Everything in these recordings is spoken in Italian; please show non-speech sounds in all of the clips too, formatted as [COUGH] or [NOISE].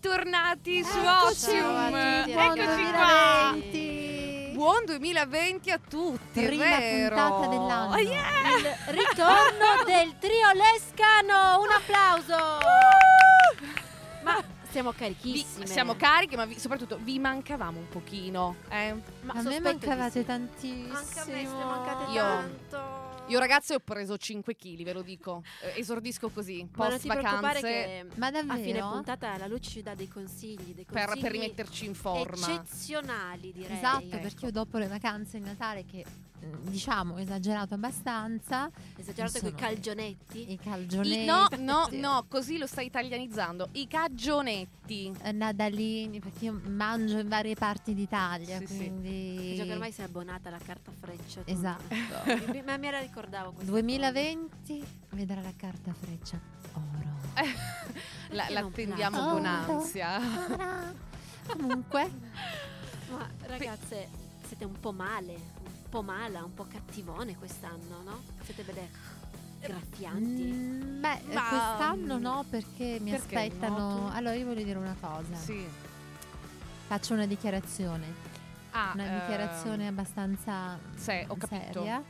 Bentornati su Eccoci. Eccoci buon qua. 2020. Buon 2020 a tutti, è Prima vero. puntata dell'anno. Oh, yeah. Il ritorno [LAUGHS] del trio Lescano, un applauso! Ma siamo Vi- carichissime. siamo carichi, ma vi- soprattutto vi mancavamo un pochino. eh. Ma a me mancavate tantissimo. Anche a me siete mancate Io- tanto. Io ragazzi ho preso 5 kg, ve lo dico. Eh, esordisco così, post vacanze, che Ma a fine davvero? puntata la Luce ci dà dei consigli, dei per, consigli per rimetterci in forma. eccezionali direi. Esatto, Ecco. perché io dopo le vacanze di Natale che diciamo esagerato abbastanza, Esagerato con i calgionetti. i calgionetti, I- no, no, no, così lo stai italianizzando. I cagionetti. eh, Nadalini, perché io mangio in varie parti d'Italia, Sì, sì. quindi Già che ormai sei abbonata alla carta freccia. tu. Esatto. Ma me la ricordavo questa 2020 vedrà la carta freccia oro. [LAUGHS] La, Perché la non attendiamo piace? con ansia. Comunque. Ma ragazze, siete un po' male, po' mala, un po' cattivone quest'anno, no? Siete belle graffianti. mm, beh, eh, Ma- quest'anno no perché mi Perché aspettano. no? Tu- Allora, io voglio dire una cosa. Sì. Faccio una dichiarazione. Ah, Una ehm, dichiarazione abbastanza sì, ho capito. seria.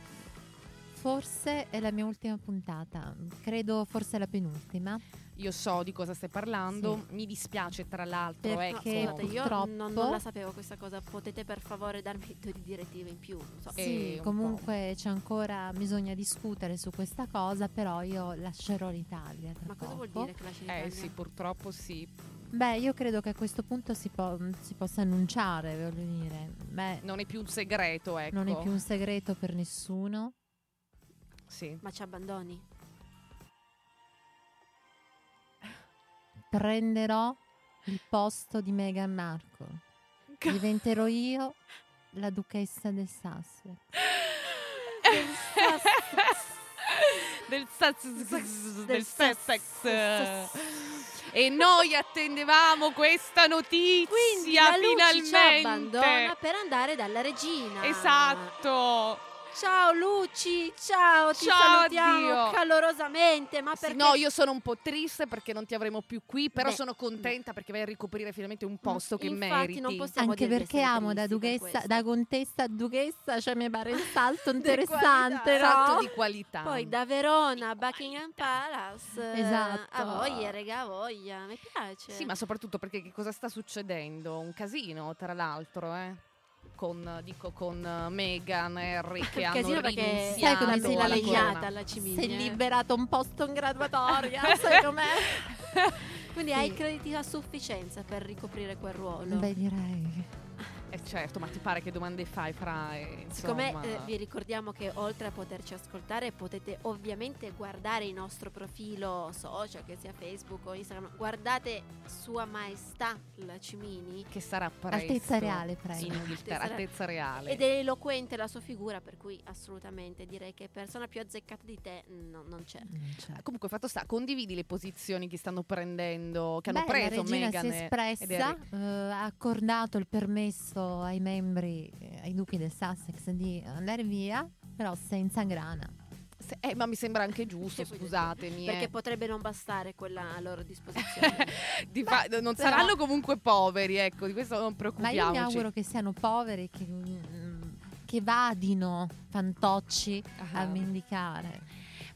Forse è la mia ultima puntata, credo forse la penultima. Io so di cosa stai parlando. Mi dispiace, tra l'altro, Perché- ecco. scusate, io purtroppo- non, non la sapevo questa cosa. Potete per favore darmi due direttive in più? Non so. Eh, Sì, un comunque c'è ancora bisogna discutere su questa cosa, però io lascerò l'Italia tra Ma cosa vuol dire che lasci Eh l'Italia? sì, purtroppo sì. Beh, io credo che a questo punto si, po- si possa annunciare, voglio dire. Beh, Non è più un segreto, ecco. non è più un segreto per nessuno. Sì. Ma ci abbandoni? Prenderò il posto di Meghan Markle. Diventerò io la duchessa del Sussex. del Sussex. del Sussex. E noi attendevamo questa notizia Quindi la Luci ci finalmente. abbandona per andare dalla regina. Esatto. Ciao Luci, ciao, ti Ciao, salutiamo Dio. calorosamente. Ma Sì, perché no, io sono un po' triste perché non ti avremo più qui, però Beh, sono contenta perché vai a ricoprire finalmente un posto che infatti meriti. non possiamo Anche perché amo da duchessa, da contessa a duchessa, cioè mi pare un salto [LAUGHS] interessante, no? Salto di qualità. Poi da Verona a Buckingham Palace. eh, Esatto. A voglia, raga, a voglia. Mi piace. Sì, ma soprattutto perché che cosa sta succedendo? Un casino, tra l'altro, eh? Con, dico, con eh, Meghan e Harry [LAUGHS] che hanno casino perché Sai come sei l'hanno la alla legnata alla Si Cimiglia. è eh. liberato un posto in graduatoria, [LAUGHS] sai com'è? Quindi Sì. hai crediti a sufficienza per ricoprire quel ruolo. Beh, direi. Eh certo, ma ti pare che domande fai fra... eh, Siccome insomma... eh, vi ricordiamo che oltre a poterci ascoltare potete ovviamente guardare il nostro profilo social, che sia Facebook o Instagram, guardate Sua Maestà la Cimini Che sarà presto Altezza reale, prego. in Inghilterra, Altezza reale. ed è eloquente la sua figura, per cui assolutamente direi che persona più azzeccata di te no- non c'è. Non c'è. Comunque, fatto sta, condividi le posizioni che stanno prendendo, che hanno Beh, preso la regina Meghan si è espressa, ed Harry. eh, ha accordato il permesso ai membri, eh, ai duchi del Sussex di andare via, però senza grana. Se- eh, ma mi sembra anche giusto, Sì, scusatemi. Perché eh. potrebbe non bastare quella a loro disposizione. [LAUGHS] Di fa- non però- saranno comunque poveri, ecco, di questo non Ma preoccupiamoci. io mi auguro che siano poveri, che, mm, che vadino fantocci Ah. a mendicare.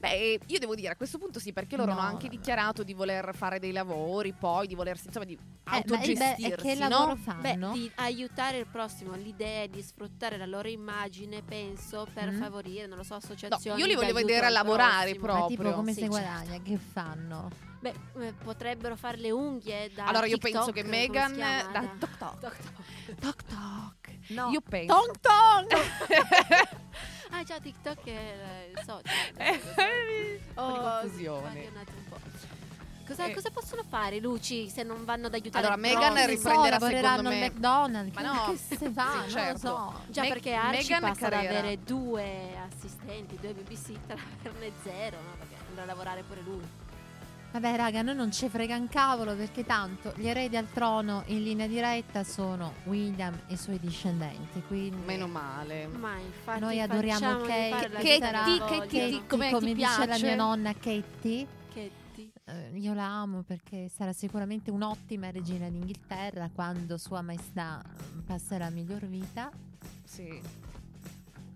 Beh, io devo dire a questo punto sì, perché loro No, hanno anche no, no. dichiarato di voler fare dei lavori, poi di volersi, insomma, di ma be- autogestirsi, e che no? lavoro Beh, fanno? di aiutare il prossimo, l'idea è di sfruttare la loro immagine, penso, per Mm. favorire, non lo so, No, associazioni. io li voglio vedere a lavorare prossimo. Ma proprio. tipo come Sì, si certo. guadagna? Che fanno? Beh, eh, potrebbero fare le unghie da Allora io TikTok, penso che chiama? da Da- Tok Tok. Tok Tok. Toc toc. No. Io penso. Tong tong! [LAUGHS] [LAUGHS] Ah già, TikTok è il social. [LAUGHS] Eh, Oh, un po' di confusione. Cosa, Eh. cosa possono fare i Luci se non vanno ad aiutare Allora, Bronx? Non so, riprenderà, lavoreranno secondo al McDonald's. Ma che- no, che se fa, sì, non certo. lo so. Già Meg- perché Archie Meghan passa ad Carriera. avere due assistenti, due babysitter, [LAUGHS] averne zero, no? Perché andrà a lavorare pure lui. Vabbè, raga, noi non ci frega un cavolo perché tanto gli eredi al trono in linea diretta sono William e i suoi discendenti. Quindi Meno male. Ma infatti noi adoriamo Kate. Katie, Katie. Katie, come ti come dice la mia nonna Katie. Ti- eh, io la amo perché sarà sicuramente un'ottima regina d'Inghilterra quando Sua Maestà mm, passerà miglior vita. Sì.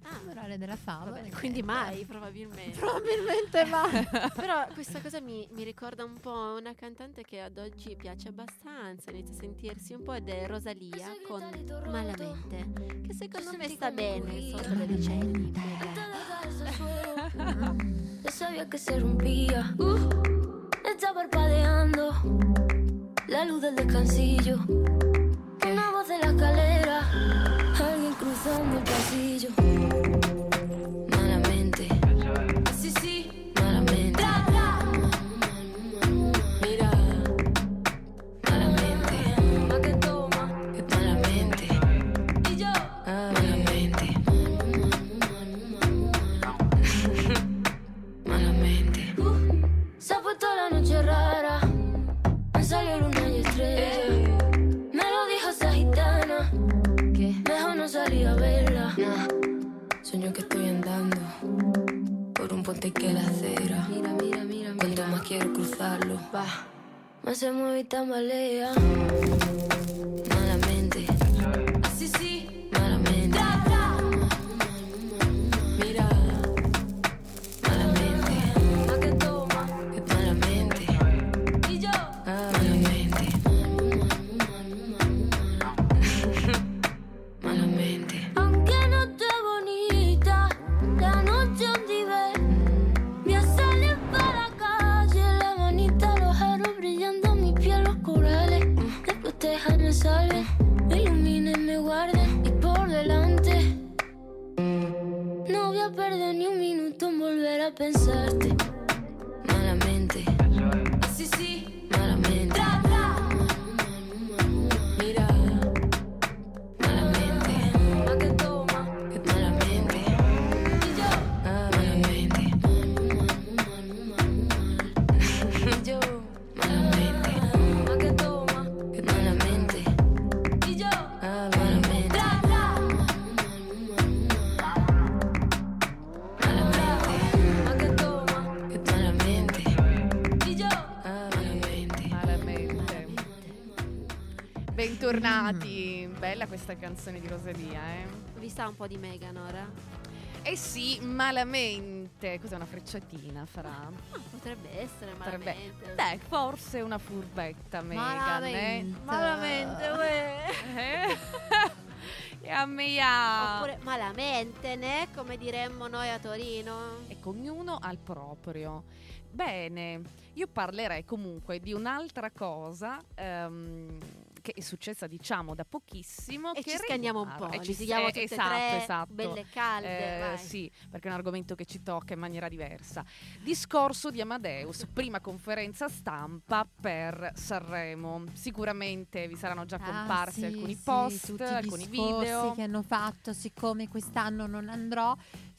Ah, Morale della favola. quindi mai probabilmente. [LAUGHS] Probabilmente mai. [LAUGHS] Però questa cosa mi, mi ricorda un po' una cantante che ad oggi piace abbastanza, inizia a sentirsi un po' ed è Rosalia con Malamente, che secondo me sta bene sotto le decenni. Ya sabía que se rompía. Uh, está parpadeando. La luz del descansillo. Una voz de la escalera. Alguien cruzando el pasillo. Más se mueve y tambalea. Malamente. Así sí. Bentornati. Bella questa canzone di Rosalia, eh? Vi sa un po' di Megan ora? Eh sì, malamente. Cos'è una frecciatina farà? Ah, potrebbe essere Potrebbe- malamente. Beh, forse una furbetta Megan, eh? Malamente. Malamente, uè. Eh? Ya mia. Oppure malamente, né? Come diremmo noi a Torino. Ecco, ognuno al proprio. Bene, io parlerei comunque di un'altra cosa ehm, che è successa, diciamo, da pochissimo. E che ci scanniamo un po', e ci litighiamo eh, tutte esatto, tre, esatto. belle calde, Eh, sì, perché è un argomento che ci tocca in maniera diversa. Discorso di Amadeus, prima conferenza stampa per Sanremo. Sicuramente vi saranno già Ah, comparsi sì, alcuni sì, post, i alcuni video. che hanno fatto, siccome quest'anno non andrò,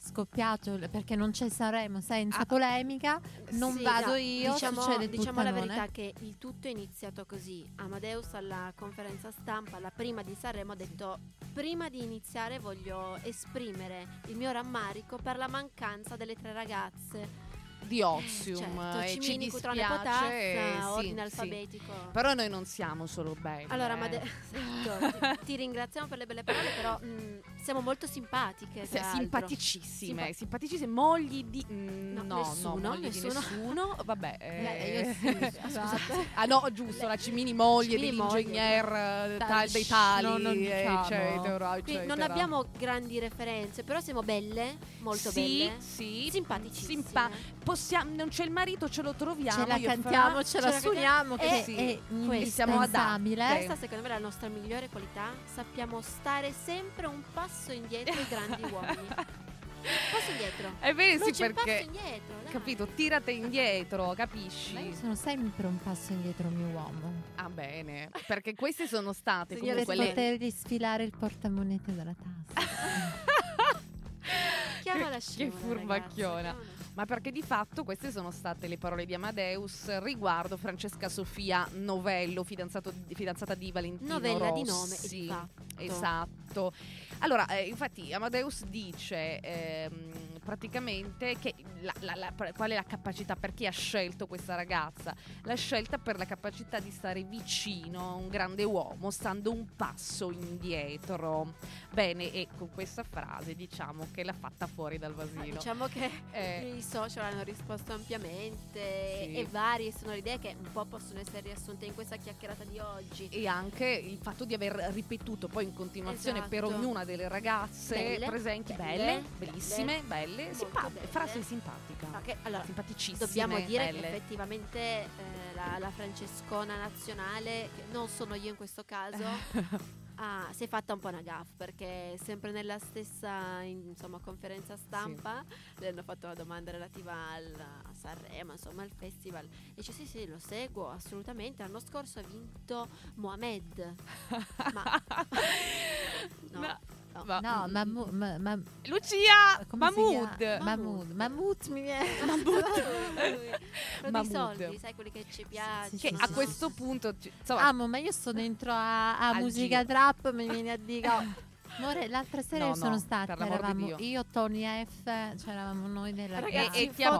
scoppiato perché non c'è Sanremo senza Ah, polemica, non Sì, vado no, io, Diciamo, diciamo la verità che il tutto è iniziato così. Amadeus alla conferenza stampa, la prima di Sanremo, ha detto prima di iniziare voglio esprimere il mio rammarico per la mancanza delle tre ragazze. di Ozium certo, e ci Cimini, Cutrone, dispiace Potazza, eh, sì, ordine sì. alfabetico. Però noi non siamo solo belli. Allora, eh. Amade- [LAUGHS] esatto, ti, [LAUGHS] ti ringraziamo per le belle parole, però mh, siamo molto simpatiche. Sì, simpaticissime, Simpa- simpaticissime, mogli di mm, No, no, nessuno, no, mogli nessuno. di nessuno. Vabbè, Eh, eh, io sì, [LAUGHS] scusate. Ah no, giusto, la Cimini moglie dell'ingegner eh, tal- dei tali, no, non diciamo. eccetera, Quindi non eccetera. abbiamo grandi referenze, però siamo belle, molto sì, belle. Sì, Simpaticissime. Simpa- possiamo, non c'è il marito, ce lo troviamo. Ce la e cantiamo, ce ce la suoniamo, che Eh, sì, qui siamo adatte. Questa secondo me è la nostra migliore qualità, sappiamo stare sempre un passo indietro i grandi [LAUGHS] uomini. Passo indietro. Ebbene Non sì, perché indietro. dai. capito, tirate indietro, Ma io capisci? sono sempre un passo indietro mio uomo. Ah bene, perché queste sono state Signore, comunque per le potergli sfilare il portamonete dalla tasca. [LAUGHS] Chiamala che Scimone, furbacchiona. ragazza, chiamala. Ma perché di fatto queste sono state le parole di Amadeus riguardo Francesca Sofia Novello, fidanzato- fidanzata di Valentino Novella di Rossi. nome e di fatto. Esatto. Allora, eh, infatti, Amadeus dice ehm, praticamente che la- la- la- per- qual è la capacità, perché ha scelto questa ragazza? L'ha scelta per la capacità di stare vicino a un grande uomo, stando un passo indietro. Bene, e con questa frase diciamo che l'ha fatta fuori dal vasino. Diciamo che Eh, i social hanno risposto ampiamente Sì. e varie sono le idee che un po' possono essere riassunte in questa chiacchierata di oggi. e anche il fatto di aver ripetuto poi in continuazione per Esatto. ognuna delle ragazze Belle, presenti, belle, belle, bellissime, belle, simpa- belle. frase simpatica, Ma che- allora, simpaticissime, dobbiamo dire che belle. effettivamente eh, la, la Francescona nazionale, che non sono io in questo caso, [LAUGHS] ah, si è fatta un po' una gaffa perché sempre nella stessa insomma, conferenza stampa le hanno fatto una domanda relativa al, a Sanremo, insomma al festival. E dice sì sì lo seguo assolutamente, l'anno scorso ha vinto Mohamed. Ma [LAUGHS] [LAUGHS] no, Ma- no. ma- No, Mahmood, ma, ma- Lucia chiama? Mahmood, Mahmood mi viene. Quello [LAUGHS] dei Mahmood. soldi, sai quelli che ci piace. sì, che sì, a sì, questo sì, sì. punto insomma, Amo, ma io sto dentro a, a musica giro. trap, mi viene a dire. oh, Amore, l'altra sera No, sono no, di eravamo io, Tony F, c'eravamo noi nella Ragazzi, E- e ti abbiamo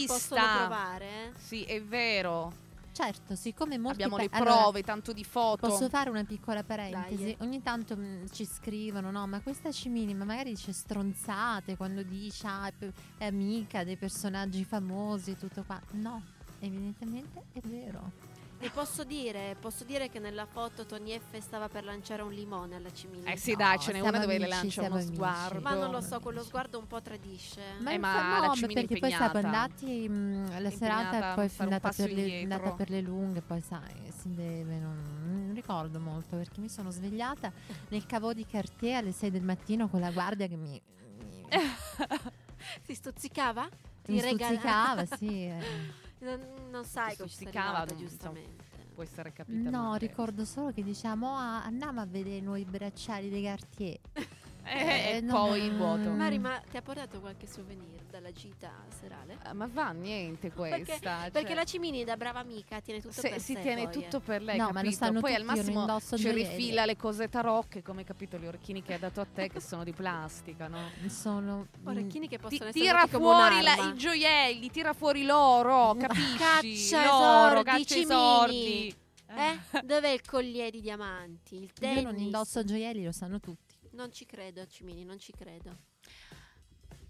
vista. possono provare. sì, è vero. Certo, siccome molti Abbiamo pa- le allora, prove, tanto di foto. Posso fare una piccola parentesi? Dai. Ogni tanto mh, ci scrivono, no? Ma questa Cimini, ma magari dice stronzate quando dice ah, pe- è amica dei personaggi famosi e tutto qua. No, evidentemente è vero. E posso dire, posso dire che nella foto Tony F stava per lanciare un limone alla Cimini. Eh sì, No, dai, ce n'è una dove le amici, lancia siamo uno amici. sguardo. Ma non lo so, quello sguardo un po' tradisce. Ma, Eh, ma no, la perché poi siamo andati mh, la Impegnata serata a poi è andata per, le, andata per le lunghe, poi sai, si deve, non, non ricordo molto perché mi sono svegliata nel cavo di Cartier alle 6 del mattino con la guardia che mi, mi, [LAUGHS] Si stuzzicava? Ti mi regala- stuzzicava, sì. eh. Non, non sai come arrivata, non- giustamente. Può essere capita No, ricordo solo che diciamo ah, andiamo a vedere i nuovi bracciali dei Cartier. [LAUGHS] Eh, e Eh, poi no, il vuoto. Mari, ma ti ha portato qualche souvenir dalla gita serale? Ah, Ma va niente Perché- questa. Perché cioè, la Cimini da brava amica tiene tutto se- per si sé tiene poi, eh. tutto per lei, No, ma lo capito? sanno Poi al massimo ci gioielli. rifila le cose tarocche, come capito gli orecchini che ha dato a te che sono di plastica, no? Sono Orecchini che Ti- possono essere tira fuori la- i gioielli, tira fuori l'oro, [LAUGHS] capisci? Caccia l'oro, esordi, caccia cimini. esordi. Eh? Dov'è il collier di diamanti? Il tennis? Io non indosso gioielli, lo sanno tutti. Non ci credo, Cimini, non ci credo.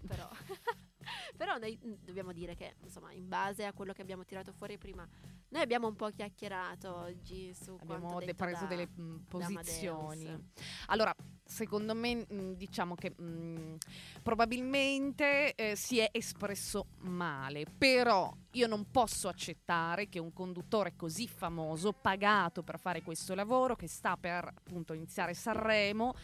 Però, [LAUGHS] però noi mm, dobbiamo dire che, insomma, in base a quello che abbiamo tirato fuori prima, noi abbiamo un po' chiacchierato oggi su Abbiamo quanto de- preso da- delle mh, da posizioni. Allora, secondo me, mh, diciamo che mh, probabilmente eh, si è espresso male, però io non posso accettare che un conduttore così famoso, pagato per fare questo lavoro, che sta per appunto iniziare Sanremo,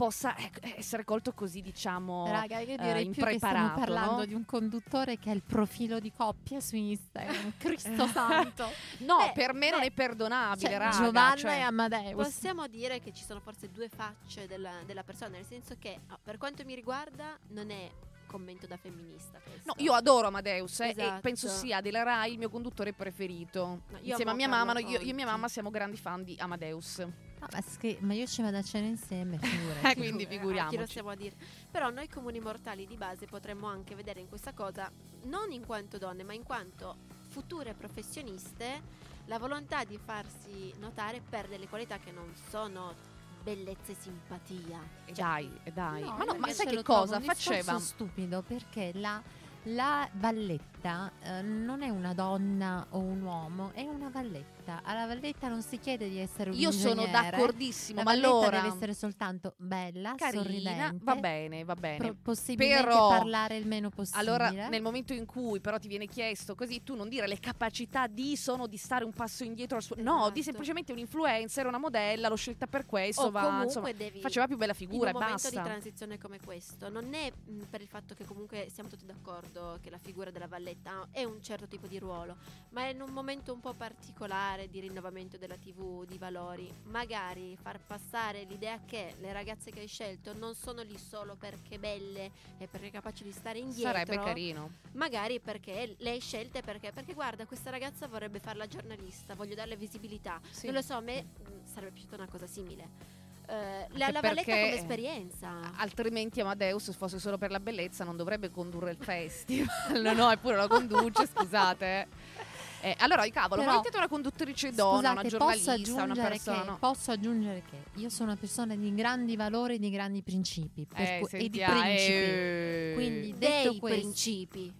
possa ecco, essere colto così, diciamo, Raga, io eh, direi più che stiamo impreparato, parlando no? di un conduttore che ha il profilo di coppia su Instagram. [LAUGHS] Cristo santo. No, Beh, per me non beh, è perdonabile, Cioè, raga. Giovanna cioè- e Amadeus. Possiamo dire che ci sono forse due facce della, della persona, nel senso che ah, per quanto mi riguarda non è commento da femminista questo. No, io adoro Amadeus eh, e Esatto. penso sia della Rai il mio conduttore preferito. No, Insieme a mia mamma, no, io, io e mia mamma siamo grandi fan di Amadeus. Ah, ma, schi- ma io ci vado a cena insieme, [LAUGHS] Eh, figurati. quindi Eh, chi lo figuriamoci. stiamo a dire. Però noi comuni mortali di base potremmo anche vedere in questa cosa, non in quanto donne, ma in quanto future professioniste, la volontà di farsi notare per delle qualità che non sono bellezza e simpatia. E dai, e dai. No, ma no, ma sai che lo cosa faceva? stupido perché la, la valletta eh, non è una donna o un uomo, è una valletta. Valletta. Alla valletta non si chiede di essere un Io sono d'accordissimo, La ma valletta allora deve essere soltanto bella, carina, sorridente. va bene, va bene. pro- possibilmente Però- parlare il meno possibile. Allora, nel momento in cui però ti viene chiesto così, tu non dire le capacità di sono di stare un passo indietro al suo. No, Esatto. di semplicemente un influencer, una modella, l'ho scelta per questo, o va, comunque insomma, devi faceva più bella figura in e un momento basta. di transizione come questo non è mh, per il fatto che comunque siamo tutti d'accordo che la figura della valletta è un certo tipo di ruolo ma è in un momento un po' particolare di rinnovamento della tv di valori magari far passare l'idea che le ragazze che hai scelto non sono lì solo perché belle e perché capaci di stare indietro Sarebbe carino. magari perché le hai scelte perché perché guarda questa ragazza vorrebbe fare la giornalista voglio darle visibilità Sì. non lo so a me mh, sarebbe piaciuta una cosa simile Eh, la, la valletta come esperienza Altrimenti Amadeus, se fosse solo per la bellezza, non dovrebbe condurre il festival. [LAUGHS] no, no, eppure lo conduce, scusate. Eh, allora, cavolo, Però- ma mettete una conduttrice donna, una Scusate, giornalista, posso una aggiungere, persona. che, no? posso aggiungere che io sono una persona di grandi valori e di grandi principi. per Eh, cui- e di sentiamo, principi. eh. Quindi detto dei questo, principi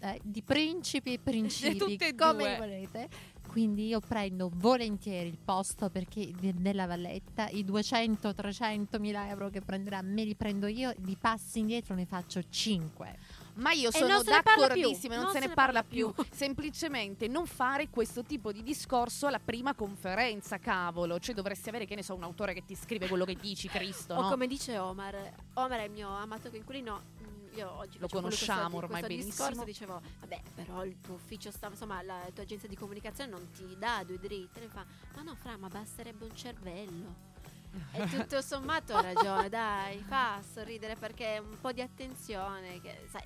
eh, di principi [LAUGHS] e principi, Tutte come due. volete. Quindi io prendo volentieri il posto perché della valletta i 200-300 mila euro che prenderà me li prendo io, di passi indietro ne faccio 5. Ma io sono d'accordissimo, non, non se ne, ne parla parla più. più. Semplicemente non fare questo tipo di discorso alla prima conferenza, cavolo. Cioè dovresti avere, che ne so, un autore che ti scrive quello che dici, Cristo, o no? come dice Omar Omar è il mio amato coinquilino mm, io oggi Lo conosciamo questo, ormai questo benissimo. discorso dicevo vabbè però il tuo ufficio sta insomma la tua agenzia di comunicazione non ti dà due dritte ne fa ma no fra ma basterebbe un cervello e tutto sommato ha ragione [LAUGHS] dai fa sorridere perché un po' di attenzione che sai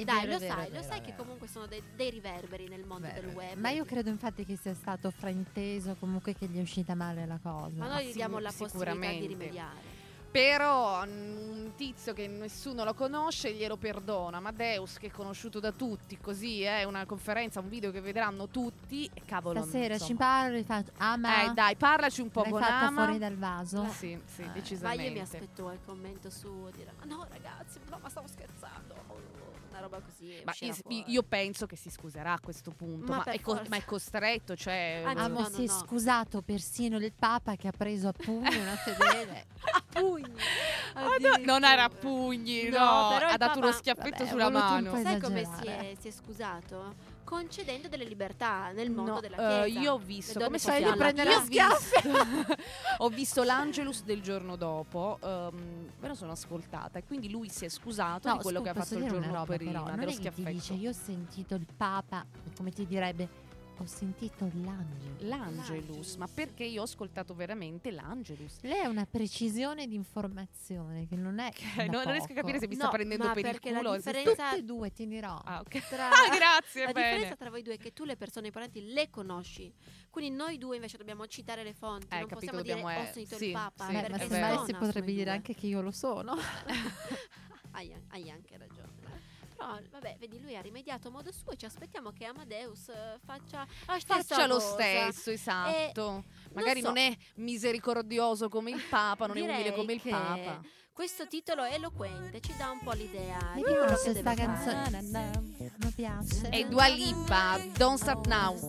È dai vero, lo vero, sai è lo vero, sai che vero. comunque sono dei, dei riverberi nel mondo Vero, del vero. web Ma io credo infatti che sia stato frainteso, comunque che gli è uscita male la cosa. ma noi gli diamo la possibilità di rimediare Però mm, un tizio che nessuno lo conosce glielo perdona. Amadeus, che è conosciuto da tutti, così è una conferenza, un video che vedranno tutti. E cavolo, Stasera ci parlo e faccio ama. Eh, dai, parlaci un po' l'hai con fatta Ama. fuori dal vaso. Sì, sì, Eh, ma decisamente. io mi aspetto il commento su dire ma no ragazzi no ma stavo scherzando roba così Ma io, io penso che si scuserà a questo punto, Ma ma, è, co- ma è costretto, cioè... Amo no, no, si è no. scusato persino il Papa che ha preso a pugni una fedele. [LAUGHS] a pugni? Ah, no, non era a pugni, no, No, però ha dato uno Papa- schiaffetto vabbè, sulla mano. sai come si è, si è scusato concedendo delle libertà nel mondo No, della eh, chiesa. io ho visto come possono chiama? prendere Io a [LAUGHS] ho visto, l'Angelus del giorno dopo, me lo sono ascoltata e quindi lui si è scusato No, di quello scusa, che ha fatto il giorno roba, prima, però, non dello è che dice io ho sentito il Papa, come ti direbbe, ho sentito l'angelo. L'Angelus, L'Angelus. ma perché io ho ascoltato veramente l'Angelus? Lei ha una precisione di informazione che non è Che da non riesco a capire se mi No, sta prendendo per il perché la culo. se- differenza- Tutte e due ti dirò. Ah, ok. tra Ah, [LAUGHS] grazie, la bene. differenza tra voi due è che tu le persone importanti le conosci quindi noi due invece dobbiamo citare le fonti Eh, non capito, possiamo dire eh, ho sentito sì, il Papa sì, Beh, è ma se si potrebbe dire due. anche che io lo sono. [LAUGHS] hai, hai anche ragione però vabbè vedi lui ha rimediato a modo suo e ci aspettiamo che Amadeus eh, faccia Faccia lo stesso, esatto. Magari so. non, è misericordioso come il Papa, non è umile come il Papa. questo titolo è eloquente ci dà un po' l'idea Mi piace che sta deve canzone. Mi piace. E Dua Lipa, Don't Stop Now.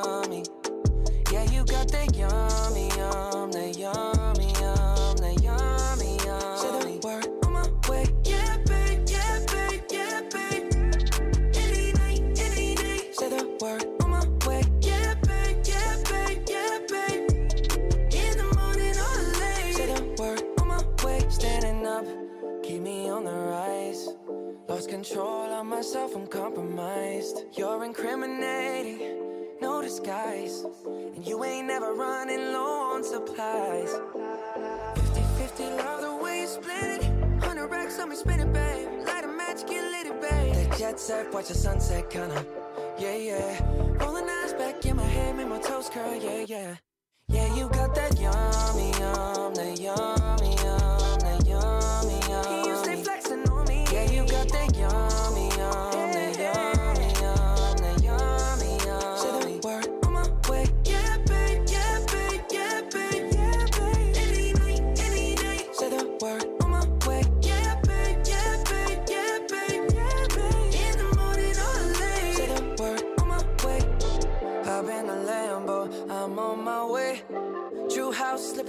myself, I'm compromised. You're incriminating, no disguise. And you ain't never running low on supplies. 50 50, love the way you split it. 100 racks on me, spin it, babe. Light a match, get lit, babe. The jet set, watch the sunset, kinda. Yeah, yeah. Rolling eyes back in my head, make my toes curl, yeah, yeah. Yeah, you got that yummy, yum, that yummy.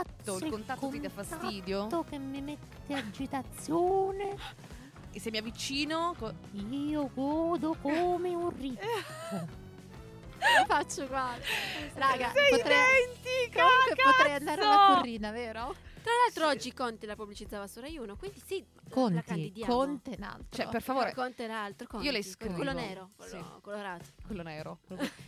contatto, il contatto ti dà fastidio? Il che mi mette agitazione. E se mi avvicino... Co- Io godo come un ricco. [LAUGHS] Lo faccio qua. Raga, Sei potrei, identica, potrei andare alla corrida, vero? Tra l'altro sì. oggi Conte la pubblicizzava su Rai 1, quindi sì, Conte, la candidiamo. Conte un altro. Cioè, per favore. Conte un altro, Conte. Io le scrivo. Quello nero, quello sì. colorato. Quello nero.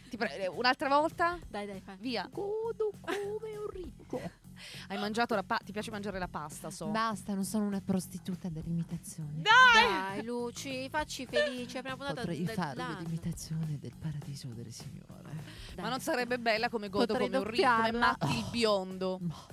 Ti pre- un'altra volta? Dai, dai, fai. Via. Godo come un ricco. [LAUGHS] Hai mangiato la pa- ti piace mangiare la pasta, so. Basta, non sono una prostituta dell'imitazione. Dai, Luci, facci felici. Abbiamo puntata Potrei del fare danno. l'imitazione del paradiso delle signore. Dai. Ma non sarebbe bella come godo Potrei come un ricco, come. Matti il biondo. [LAUGHS] Ma-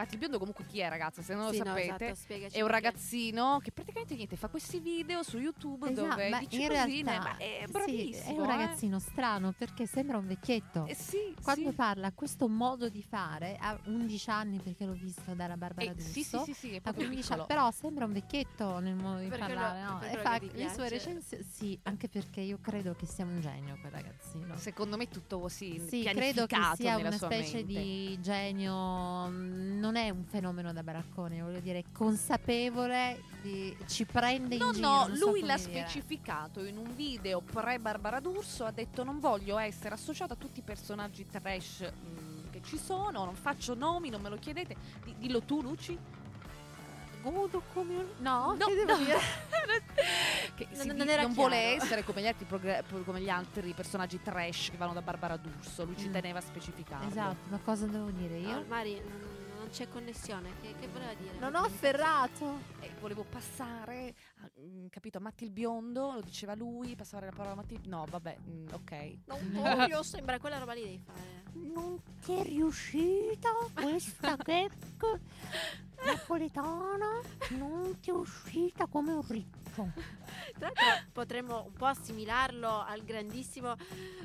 Matti il biondo comunque chi è ragazza? Se non Sì, lo no, sapete, esatto, spiegaci è un perché. ragazzino che praticamente niente, fa questi video su YouTube Esatto, dove ma dice in cosine, realtà ma è sì, bravissimo. è un eh. ragazzino strano perché sembra un vecchietto. Eh sì, Quando sì. parla questo modo di fare, ha 11 anni perché l'ho visto dalla Barbara Eh, D'Urso. sì, sì, sì, sì, è ha proprio 15 piccolo. anni, però sembra un vecchietto nel modo di Per quello- parlare, no? per E fa le sue recensioni. Sì, anche perché io credo che sia un genio quel ragazzino. Secondo me tutto così Sì, credo che sia una specie mente. di genio, mm, non è un fenomeno da baraccone, voglio dire, consapevole, di- ci prende in No, giro. no, non so lui come l'ha dire. specificato in un video pre-Barbara D'Urso, ha detto non voglio essere associato a tutti i personaggi trash mm, che ci sono, non faccio nomi, non me lo chiedete. Di- dillo tu, Luci. Godo come un... No, No, che devo no. dire? [LAUGHS] che Non- si non era non vuole essere come gli, altri progra- come gli altri personaggi trash che vanno da Barbara D'Urso, lui ci Mm. teneva a specificarlo. Esatto, ma cosa devo dire io? No, Mari, non, c'è connessione. Che, che voleva dire? Non ho afferrato. E volevo passare, a- mm, capito, a Matti il biondo, lo diceva lui, passare la parola a Matti. No, vabbè, mm, ok. Non voglio, [LAUGHS] sembra quella roba lì devi fare. Non ti è riuscita questa [LAUGHS] gag napoletana? Non ti è uscita come un ricco. Tra l'altro potremmo un po' assimilarlo al grandissimo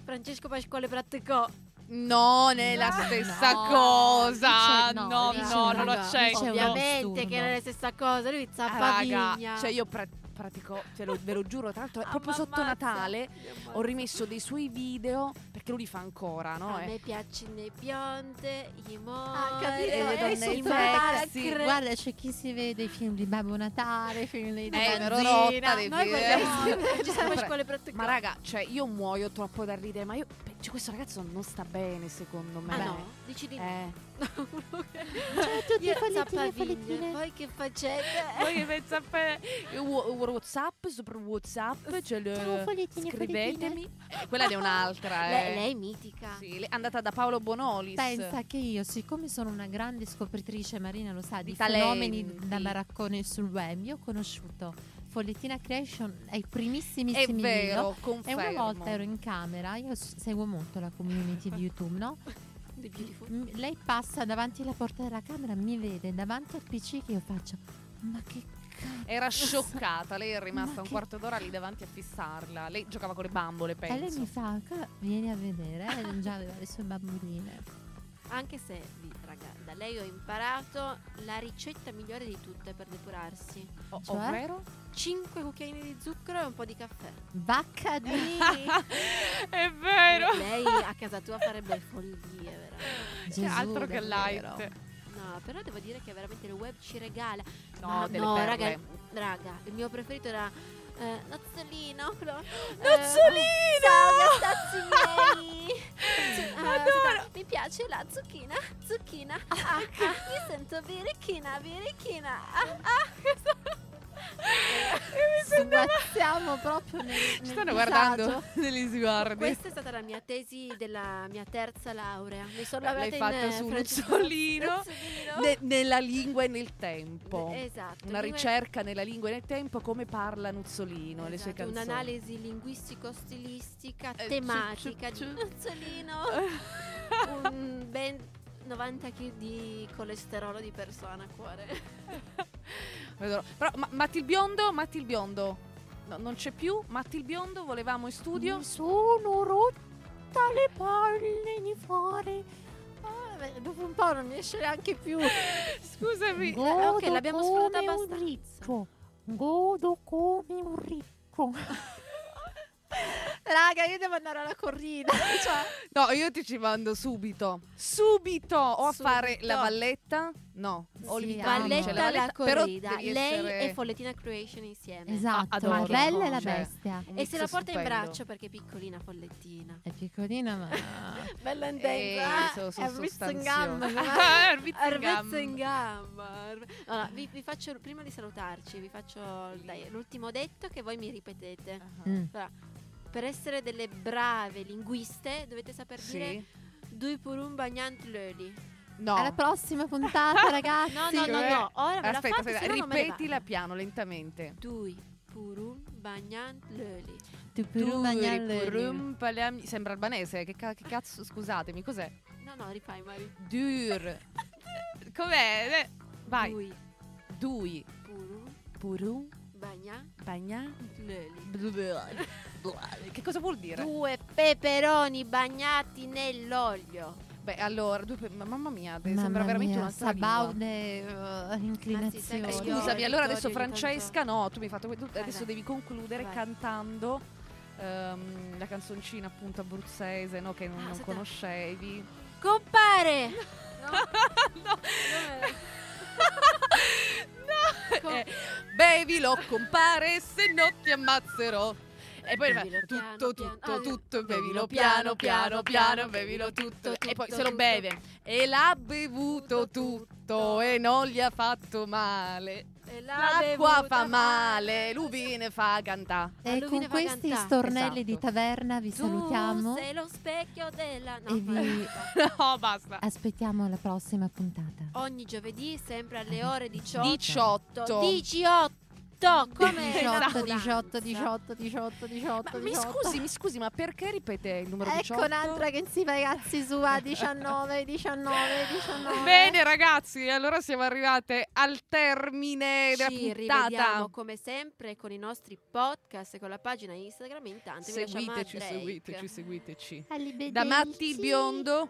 Francesco Pasquale Prattecò. Non è la stessa no. cosa. Dice no, no, dice no, no. non lo accetto. Ovviamente che non è la stessa cosa, lui Ah, zappa raga, vigna. cioè io pra- pratico, te lo, ve lo giuro, tra l'altro [LAUGHS] Ah, proprio sotto ammazza. Natale ho rimesso dei suoi video perché lui li fa ancora, no? A Eh. me piacciono le bionde, i mori, Ah, capito? e le Eh, donne sì, i sexy. Guarda, c'è chi si vede i film di Babbo Natale, i film di Eh, Benzina. ero rotta dei Noi guardiamo Francesco Sempre- Pasquale [LAUGHS] Prattecò. Ma raga, cioè io muoio troppo da ridere, ma io cioè, questo ragazzo non sta bene secondo me. Ah no? Dici di no? Eh. Ciao a tutti, follettine e follettine. poi che facete? [LAUGHS] Poi che pensa Whatsapp, sopra Whatsapp, c'è il Ciao follettine scrivetemi. Eh, [LAUGHS] quella è un'altra, eh. Lei, lei è mitica. Sì, è andata da Paolo Bonolis. Pensa che io, siccome sono una grande scopritrice, Marina lo sa, di, Di fenomeni da baraccone sul web, io ho conosciuto Follettina Creation ai È primissimissimi video. vero, E confermo. una volta ero in camera, io seguo molto la community di YouTube, no? [LAUGHS] M- lei passa davanti alla porta della camera, mi vede davanti al PC che io faccio. Ma che? Era scioccata, lei è rimasta Ma un quarto d'ora lì davanti a fissarla. Lei giocava con le bambole, E lei penso. mi fa, "Ca- vieni a vedere, già aveva le sue bamboline. Anche se, vi- raga, da lei ho imparato la ricetta migliore di tutte per depurarsi. O- Cioè? Ovvero? 5 cucchiaini di zucchero e un po' di caffè. Vacca di... [LAUGHS] è vero. Lei a casa tua farebbe follie, veramente. Gesù, Cioè, altro che davvero. light. No, però devo dire che veramente il web ci regala. No, Ma delle no, perle. raga, raga, il mio preferito era eh, Nozzolino. [GASPS] Nozzolino! ciao gattazzi miei. Zu- ah, Adoro. mi piace la zucchina, zucchina. Ah, ah, mi sento birichina, birichina. Ah, ah. [LAUGHS] Sguazziamo proprio nel, Ci nel stanno disagio. guardando [LAUGHS] negli sguardi. Questa è stata la mia tesi della mia terza laurea. Mi sono laureata l'hai fatta in, eh, su Nuzzolino. Nuzzolino. Ne- nella lingua e nel tempo. Esatto. Una ricerca nella lingua e nel tempo come parla Nuzzolino e le sue Esatto, canzoni. Un'analisi linguistico-stilistica Eh, tematica ciu- ciu- di Nuzzolino. [LAUGHS] un ben 90 kg di colesterolo di persona a cuore. [LAUGHS] Però ma- Matti il biondo, Matti il biondo. No, non c'è più. Matti il biondo, volevamo in studio. Mi sono rotta le palle di fare. Ah, dopo un po' non mi esce neanche più. [LAUGHS] Scusami. Godo ok, l'abbiamo sfruttata come un abbastanza. ricco. Godo come un ricco. [LAUGHS] Raga, io devo andare alla corrida. [LAUGHS] Cioè, No, io ti ci mando subito. Subito! O a Subito. fare la valletta? No. O Sì, il Ah, Valletta no. la corrida. Lei essere- e Follettina Creation insieme. esatto, adoro. la bella e la Cioè, bestia. un E se la porta in stupendo. braccio perché è piccolina Follettina. È piccolina, ma [LAUGHS] Bella Eh, so- so- è in gamba. [LAUGHS] In in. Allora, vi, vi faccio prima di salutarci, vi faccio dai, l'ultimo detto che voi mi ripetete. Mm. Allora, per essere delle brave linguiste dovete saper dire Sì. dui pour un bagnant loli. No. Alla prossima puntata, [LAUGHS] ragazzi. No, no, no, Cioè- no. Ora me la Aspetta, fate, aspetta, ripetila piano, lentamente. Dui pour un bagnant Duri, bagnarelli. purum, palam- Sembra albanese, che, ca- che cazzo, scusatemi, cos'è? No, no, rifai Mari. Dur. [LAUGHS] Com'è? Eh, Vai. Dui Dui. pour un Puru. bagnant Bagna. loli. [LAUGHS] Che cosa vuol dire? Due peperoni bagnati nell'olio. Beh, allora, due pe- ma- mamma mia, Mamma sembra veramente lingua. Sabaude uh, inclinazioni. Ma sì, sai che Scusami, Io allora adesso Francesca, no, tu mi hai fatto tu- adesso vai. devi concludere Vai. cantando ehm, la canzoncina appunto abruzzese, no, che non, Ah, non conoscevi. Compare! no. Come? no. [LAUGHS] [LAUGHS] Eh, bevilo, compare, se no ti ammazzerò. E poi fa, Bevilo piano, tutto, piano. tutto, Ah, tutto, bevilo bevilo piano, piano, piano, bevilo tutto. tutto, E poi tutto, se lo tutto. beve. E l'ha bevuto tutto e non gli ha fatto male. L'acqua fa male, l'uvine fa cantare. E con questi stornelli di Esatto. taverna vi Tu salutiamo sei lo specchio della... No, e vi [LAUGHS] No, basta. aspettiamo alla prossima puntata. Ogni giovedì, sempre alle ore 18. 18. 18. Come 18, la 18, curanza. 18, 18, 18, Ma mi 18. scusi, mi scusi, ma perché ripete il numero 18? Ecco un'altra che si ragazzi su a 19, 19, 19. Bene ragazzi, allora siamo arrivate al termine della Ci puntata. rivediamo come sempre con i nostri podcast e con la pagina Instagram. Intanto Seguiteci, seguiteci, seguiteci. Da Matti biondo,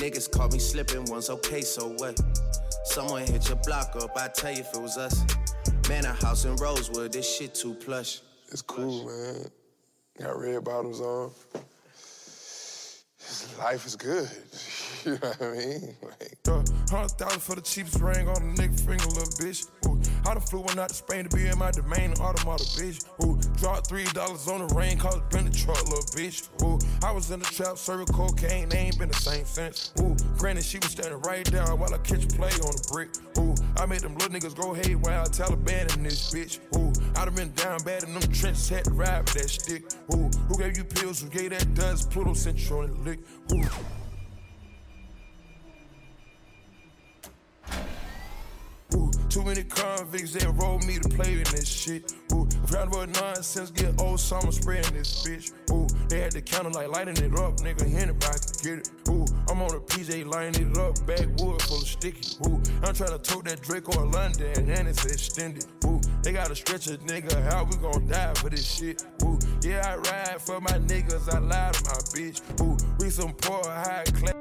Niggas caught me slipping once, okay, so what? Someone hit your block up, I tell you if it was us. Man, a house in Rosewood, this shit too plush. It's cool, man. Got red bottoms on. Life is good. [LAUGHS] you know what I mean? Like, Yeah, hundred thousand for the cheapest ring on a nigga finger, little bitch. I done flew one out to Spain to be in my domain, automata, bitch. Ooh, dropped three dollars on the rain, cause it been the truck, little bitch. Ooh, I was in the trap, serving cocaine, they ain't been the same since. Ooh, granted, she was standing right there while I catch play on the brick. Ooh, I made them little niggas go haywire, Taliban in this bitch. Ooh, I done been down bad in them trenches, had to ride with that stick. Ooh, who gave you pills? Who gave that dust? Pluto on the lick. Ooh. Ooh, too many convicts that enrolled me to play in this shit. Ooh, round about nonsense, get old summer spreading this bitch. Ooh, they had the counter like lighting it up, nigga. Anybody can get it. Ooh, I'm on a PJ lining it up, backwood full of sticky. Ooh, I'm trying to tote that Draco in London and it's extended. Ooh, they gotta stretch a nigga out, we gon' die for this shit. Ooh, yeah, I ride for my niggas, I lie to my bitch. Ooh, we some poor high class.